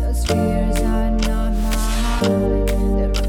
Those fears are not mine. They're